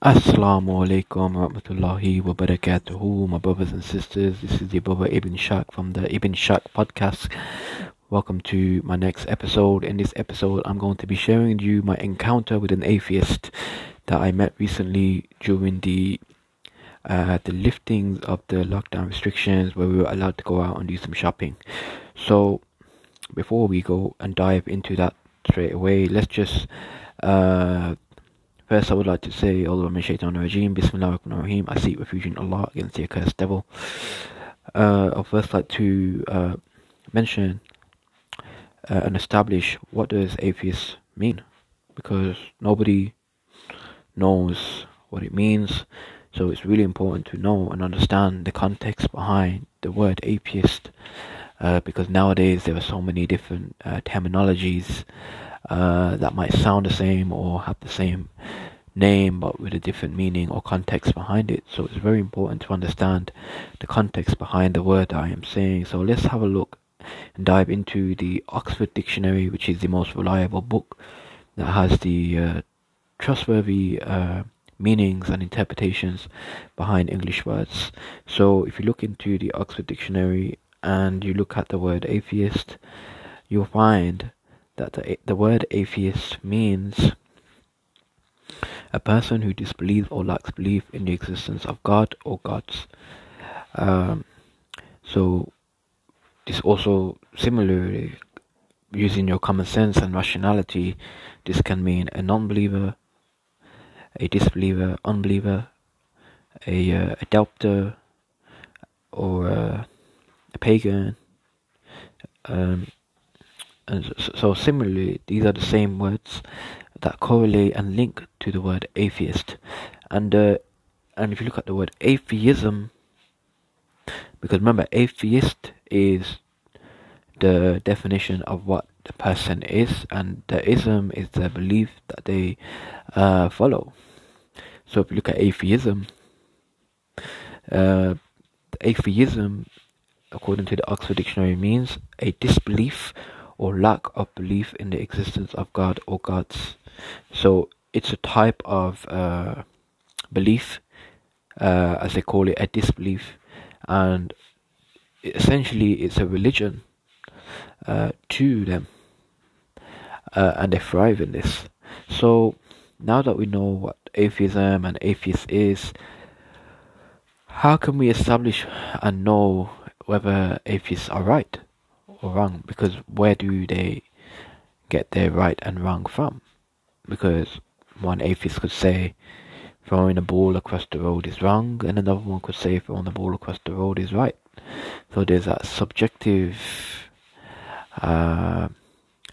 Assalamu alaikum warahmatullahi wabarakatuh, my brothers and sisters. This is your brother Ibn Shak from the Ibn Shak podcast. Welcome to my next episode. In this episode, I'm going to be sharing with you my encounter with an atheist that I met recently during the uh, the lifting of the lockdown restrictions, where we were allowed to go out and do some shopping. So, before we go and dive into that straight away, let's just uh, First, I would like to say, Allah min shaitan rajim, Bismillah ar rahim I seek refuge in Allah against the accursed devil. Uh, I'd first like to uh, mention uh, and establish what does atheist mean, because nobody knows what it means. So it's really important to know and understand the context behind the word atheist, uh, because nowadays there are so many different uh, terminologies uh, that might sound the same or have the same name but with a different meaning or context behind it. So it's very important to understand the context behind the word I am saying. So let's have a look and dive into the Oxford Dictionary, which is the most reliable book that has the uh, trustworthy uh, meanings and interpretations behind English words. So if you look into the Oxford Dictionary and you look at the word atheist, you'll find that the, the word atheist means a person who disbelieves or lacks belief in the existence of God or gods. Um, so, this also similarly, using your common sense and rationality, this can mean a non-believer, a disbeliever, unbeliever, a, uh, a doubter, or uh, a pagan. Um, and so, similarly, these are the same words that correlate and link to the word atheist. And uh, and if you look at the word atheism, because remember, atheist is the definition of what the person is, and the ism is the belief that they uh, follow. So if you look at atheism, uh, atheism, according to the Oxford Dictionary, means a disbelief or lack of belief in the existence of God or gods. So it's a type of uh, belief, uh, as they call it, a disbelief, and essentially it's a religion uh, to them, uh, and they thrive in this. So now that we know what atheism and atheist is, how can we establish and know whether atheists are right or wrong? Because where do they get their right and wrong from? because one atheist could say throwing a ball across the road is wrong, and another one could say throwing a ball across the road is right. So there's that subjective uh,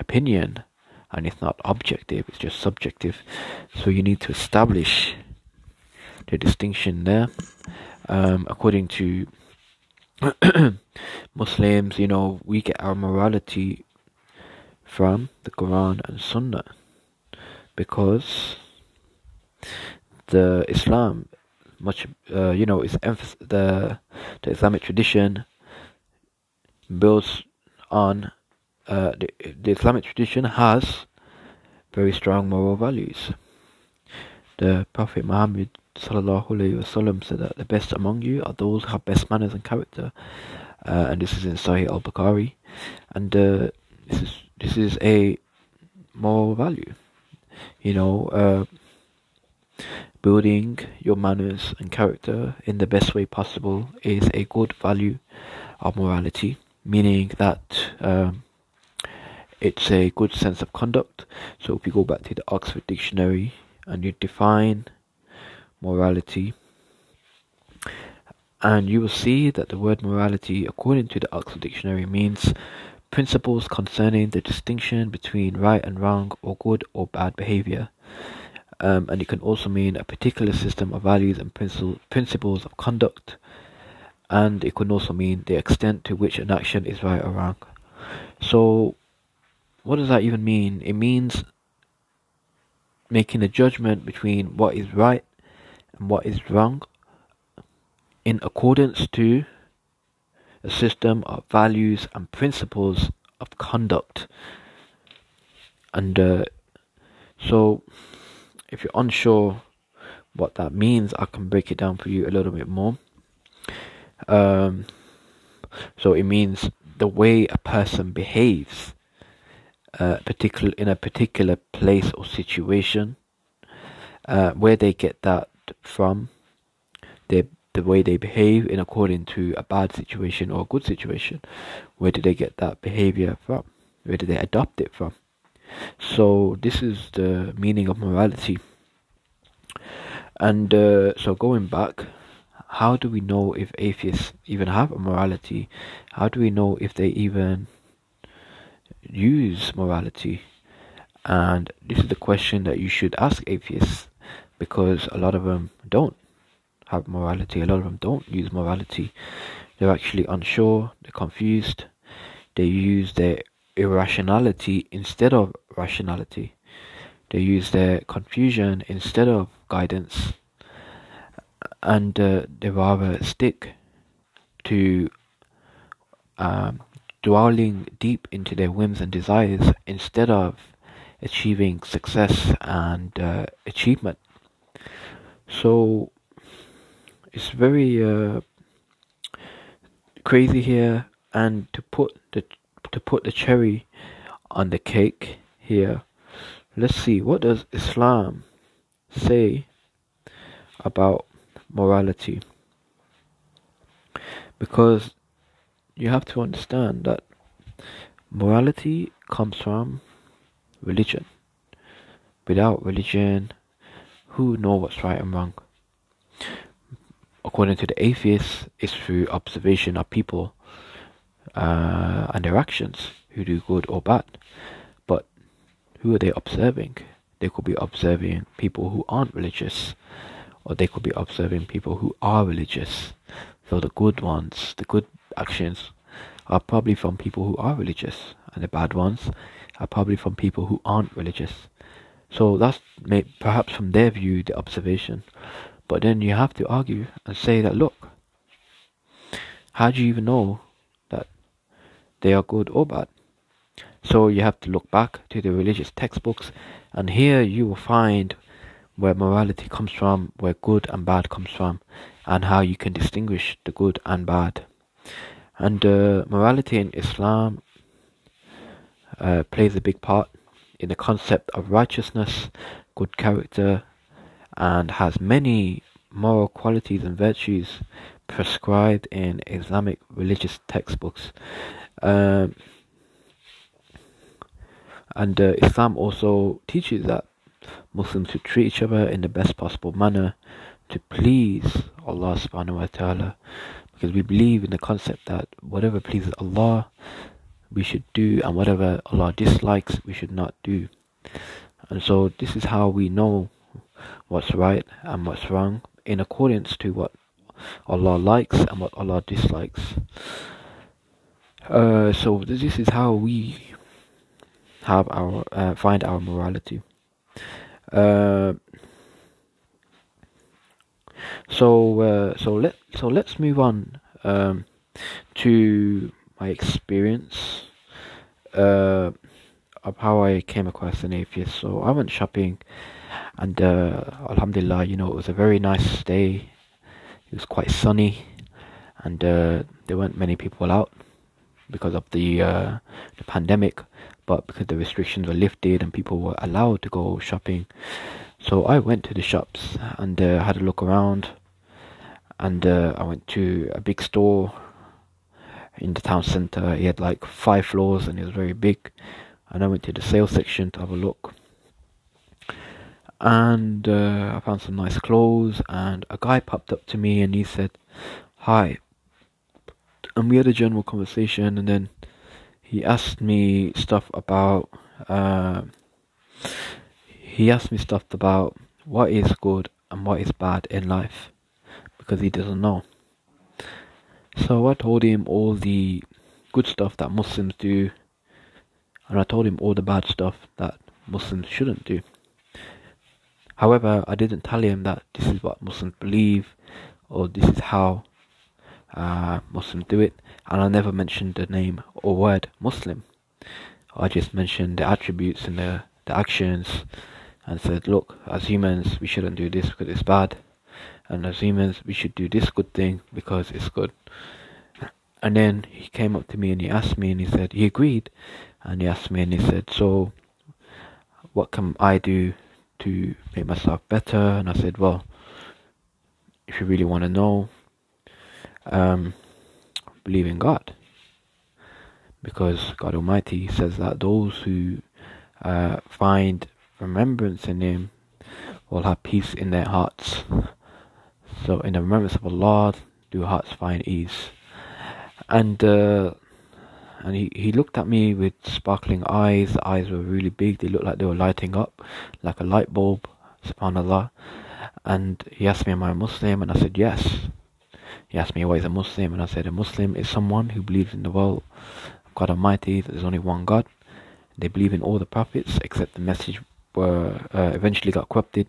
opinion, and it's not objective, it's just subjective. So you need to establish the distinction there. Um, according to Muslims, you know, we get our morality from the Quran and Sunnah because the Islam much uh, you know is emph- the the Islamic tradition builds on uh, the, the Islamic tradition has very strong moral values. The Prophet Muhammad sallallahu alaihi wasallam said that the best among you are those who have best manners and character, uh, and this is in Sahih al Bukhari, and uh, this is this is a moral value. You know, uh, building your manners and character in the best way possible is a good value of morality, meaning that um, it's a good sense of conduct. So if you go back to the Oxford Dictionary and you define morality, and you will see that the word morality, according to the Oxford Dictionary, means principles concerning the distinction between right and wrong or good or bad behavior. Um, and it can also mean a particular system of values and principles of conduct. And it can also mean the extent to which an action is right or wrong. So, what does that even mean? It means making a judgment between what is right and what is wrong in accordance to a system of values and principles of conduct. And uh, so, if you're unsure what that means, I can break it down for you a little bit more. Um, so it means the way a person behaves, uh, particular in a particular place or situation, uh, where they get that from, their the way they behave in according to a bad situation or a good situation. Where did they get that behavior from? Where did they adopt it from? So this is the meaning of morality. And uh, so going back, how do we know if atheists even have a morality? How do we know if they even use morality? And this is the question that you should ask atheists because a lot of them don't have morality. A lot of them don't use morality. They're actually unsure, they're confused, they use their irrationality instead of rationality. They use their confusion instead of guidance. And uh, they rather stick to um, dwelling deep into their whims and desires instead of achieving success and uh, achievement. So it's very uh, crazy here, and to put the to put the cherry on the cake here, let's see what does Islam say about morality because you have to understand that morality comes from religion. Without religion, who know what's right and wrong? According to the atheists, it's through observation of people uh, and their actions who do good or bad. But who are they observing? They could be observing people who aren't religious, or they could be observing people who are religious. So the good ones, the good actions, are probably from people who are religious, and the bad ones are probably from people who aren't religious. So that's perhaps from their view the observation. But then you have to argue and say that look, how do you even know that they are good or bad? So you have to look back to the religious textbooks, and here you will find where morality comes from, where good and bad comes from, and how you can distinguish the good and bad. And uh, morality in Islam uh, plays a big part in the concept of righteousness, good character, and has many moral qualities and virtues prescribed in Islamic religious textbooks. Um, and uh, Islam also teaches that Muslims should treat each other in the best possible manner to please Allah subhanahu wa ta'ala because we believe in the concept that whatever pleases Allah we should do and whatever Allah dislikes we should not do. And so this is how we know what's right and what's wrong in accordance to what Allah likes and what Allah dislikes. Uh, so this is how we have our uh, find our morality. Uh, so uh, so let so let's move on um, to my experience uh, of how I came across an atheist. So I went shopping, and uh, Alhamdulillah, you know, it was a very nice day. It was quite sunny, and uh, there weren't many people out because of the uh, the pandemic. But because the restrictions were lifted and people were allowed to go shopping, so I went to the shops and uh, had a look around. And uh, I went to a big store in the town center. He had like five floors and it was very big. And I went to the sales section to have a look. And uh, I found some nice clothes. And a guy popped up to me and he said, Hi. And we had a general conversation. And then he asked me stuff about. Uh, he asked me stuff about what is good and what is bad in life because he doesn't know. So I told him all the good stuff that Muslims do, and I told him all the bad stuff that Muslims shouldn't do. However, I didn't tell him that this is what Muslims believe or this is how uh, Muslims do it, and I never mentioned the name or word Muslim. I just mentioned the attributes and the, the actions and said, Look, as humans, we shouldn't do this because it's bad. And as humans, we should do this good thing because it's good. And then he came up to me and he asked me and he said, he agreed. And he asked me and he said, So, what can I do to make myself better? And I said, Well, if you really want to know, um, believe in God. Because God Almighty says that those who uh, find remembrance in Him will have peace in their hearts. So, in the remembrance of Allah, do hearts find ease. And uh, and he, he looked at me with sparkling eyes. The eyes were really big. They looked like they were lighting up, like a light bulb. Subhanallah. And he asked me, "Am I a Muslim?" And I said, "Yes." He asked me, "Why is a Muslim?" And I said, "A Muslim is someone who believes in the world God Almighty. There's only one God. They believe in all the prophets except the message were uh, eventually got corrupted.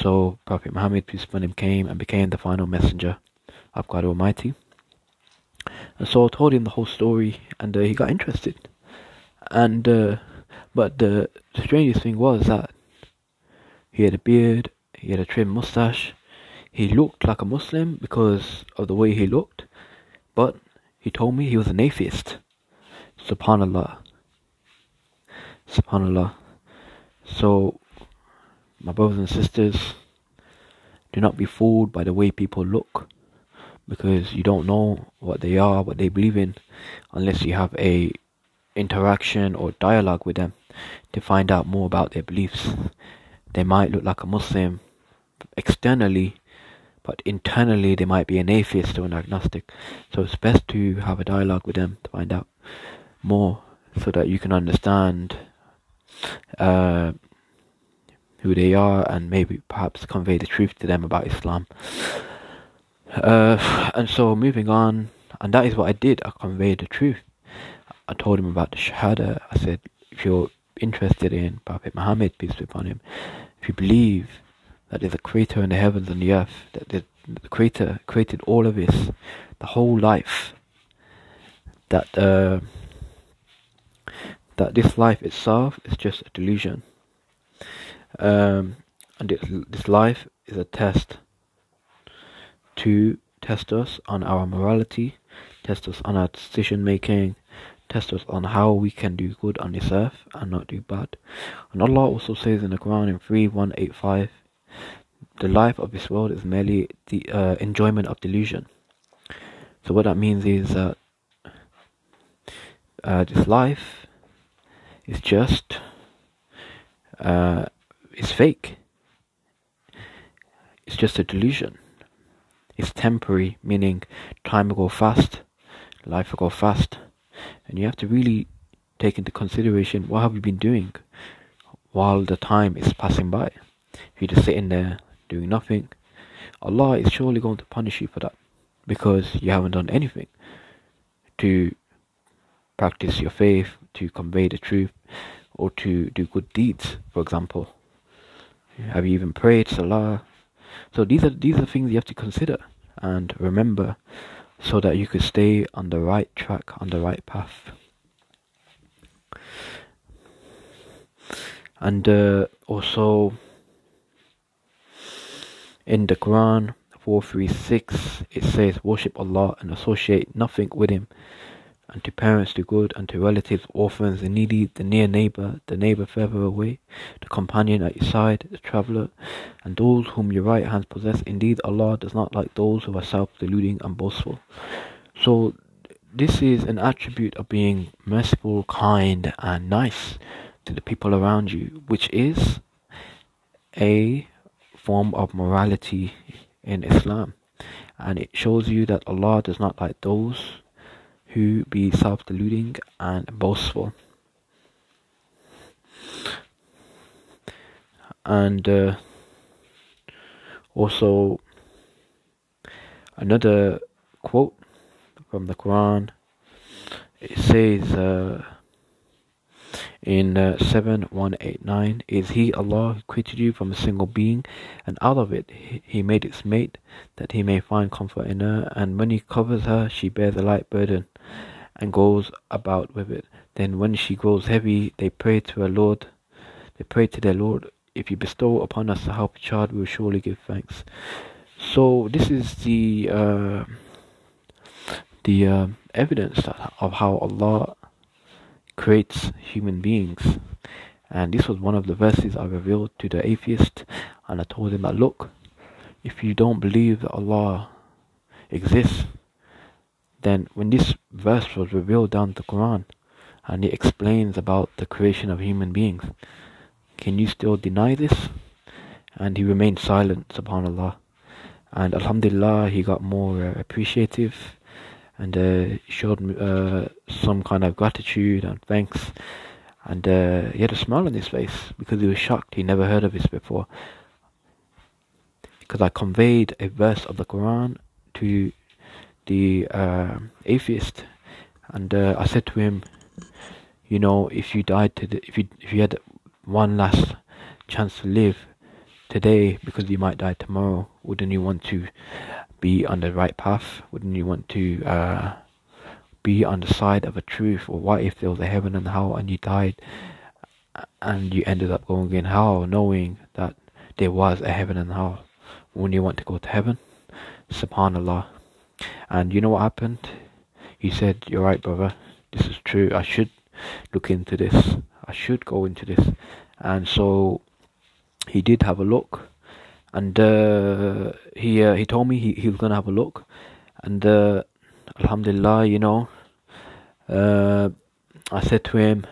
So Prophet Muhammad, peace upon him, came and became the final messenger of God Almighty. And so I told him the whole story, and uh, he got interested. And uh, but the, strangest thing was that he had a beard, he had a trim mustache, he looked like a Muslim because of the way he looked, but he told me he was an atheist. Subhanallah. Subhanallah. So, my brothers and sisters, do not be fooled by the way people look because you don't know what they are, what they believe in, unless you have a interaction or dialogue with them to find out more about their beliefs. They might look like a Muslim externally, but internally they might be an atheist or an agnostic. So it's best to have a dialogue with them to find out more so that you can understand uh, who they are and maybe perhaps convey the truth to them about Islam. Uh, and so moving on, and that is what I did. I conveyed the truth. I told him about the Shahada. I said, if you're interested in Prophet Muhammad, peace be upon him, if you believe that there's a creator in the heavens and the earth, that the, the creator created all of this, the whole life, that uh, that this life itself is just a delusion. Um, and this, this life is a test to test us on our morality, test us on our decision making, test us on how we can do good on this earth and not do bad. And Allah also says in the Quran in 3185 the life of this world is merely the uh, enjoyment of delusion. So, what that means is that uh, this life is just uh, it's fake. It's just a delusion. It's temporary, meaning time will go fast, life will go fast, and you have to really take into consideration what have you been doing while the time is passing by. If you're just sitting there doing nothing, Allah is surely going to punish you for that because you haven't done anything to practice your faith, to convey the truth, or to do good deeds, for example. Have you even prayed Salah? So these are these are things you have to consider and remember so that you could stay on the right track, on the right path. And uh, also in the Quran 436 it says worship Allah and associate nothing with him and to parents do good, and to relatives, orphans, the needy, the near neighbor, the neighbor further away, the companion at your side, the traveler, and those whom your right hands possess. Indeed, Allah does not like those who are self-deluding and boastful. So, this is an attribute of being merciful, kind, and nice to the people around you, which is a form of morality in Islam. And it shows you that Allah does not like those who be self-deluding and boastful. And uh, also another quote from the Quran. It says. Uh, in uh, 7189 is he Allah who created you from a single being? And out of it he made its mate that he may find comfort in her. And when he covers her she bears a light burden and goes about with it. Then when she grows heavy they pray to her Lord they pray to their Lord if you bestow upon us a healthy child, we will surely give thanks. So this is the uh, the uh, evidence of how Allah creates human beings. And this was one of the verses I revealed to the atheist, and I told him that look, if you don't believe that Allah exists, then when this verse was revealed down the Quran, and it explains about the creation of human beings, can you still deny this? And he remained silent, subhanAllah. And Alhamdulillah, he got more uh, appreciative and uh, showed uh, some kind of gratitude and thanks. And uh, he had a smile on his face because he was shocked. He never heard of this before. Because I conveyed a verse of the Quran to the uh, atheist, and uh, I said to him, you know, if you died today, if you if you had one last chance to live today because you might die tomorrow, wouldn't you want to be on the right path? Wouldn't you want to uh, be on the side of a truth? Or what if there was a heaven and hell and you died and you ended up going in hell knowing that there was a heaven and hell? Wouldn't you want to go to heaven? Subhanallah. And you know what happened? He said, You're right, brother. This is true. I should look into this. I should go into this. And so he did have a look and uh, he uh, he told me he, he was gonna have a look, and uh, Alhamdulillah, you know, uh, I said to him,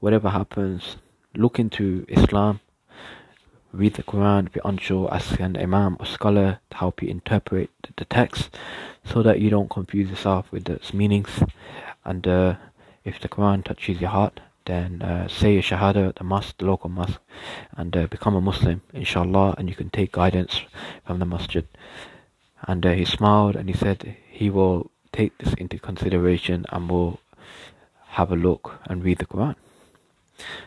whatever happens, look into Islam, read the Quran. You're unsure, ask an imam or scholar to help you interpret the text, so that you don't confuse yourself with its meanings, and uh, if the Quran touches your heart, then uh, say a shahada at the mosque, the local mosque, and uh, become a Muslim, inshallah, and you can take guidance from the masjid. And uh, he smiled and he said he will take this into consideration and will have a look and read the Quran.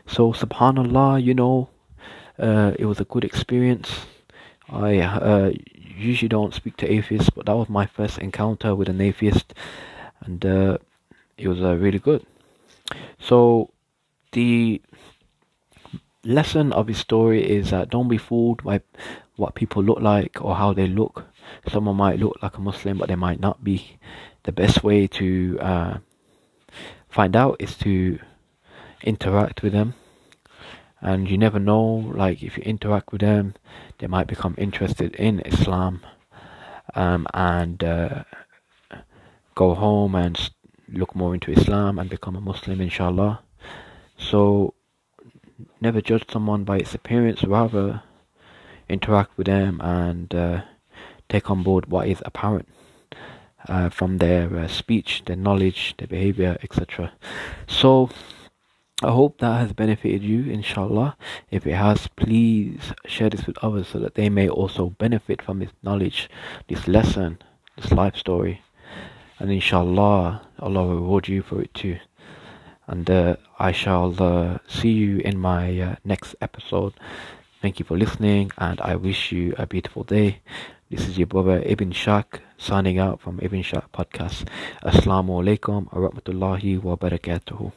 So, subhanallah, you know, uh, it was a good experience. I uh, usually don't speak to atheists, but that was my first encounter with an atheist, and uh, it was really good. So, the lesson of his story is that don't be fooled by what people look like or how they look. Someone might look like a Muslim, but they might not be. The best way to uh, find out is to interact with them. And you never know, like, if you interact with them, they might become interested in Islam um, and uh, go home and look more into Islam and become a Muslim, inshallah. So never judge someone by its appearance, rather interact with them and uh, take on board what is apparent uh, from their uh, speech, their knowledge, their behavior, etc. So I hope that has benefited you, inshallah. If it has, please share this with others so that they may also benefit from this knowledge, this lesson, this life story. And inshallah, Allah will reward you for it too and uh, I shall uh, see you in my uh, next episode. Thank you for listening, and I wish you a beautiful day. This is your brother Ibn Shak signing out from Ibn Shak Podcast. Assalamu alaikum wa rahmatullahi wa barakatuhu.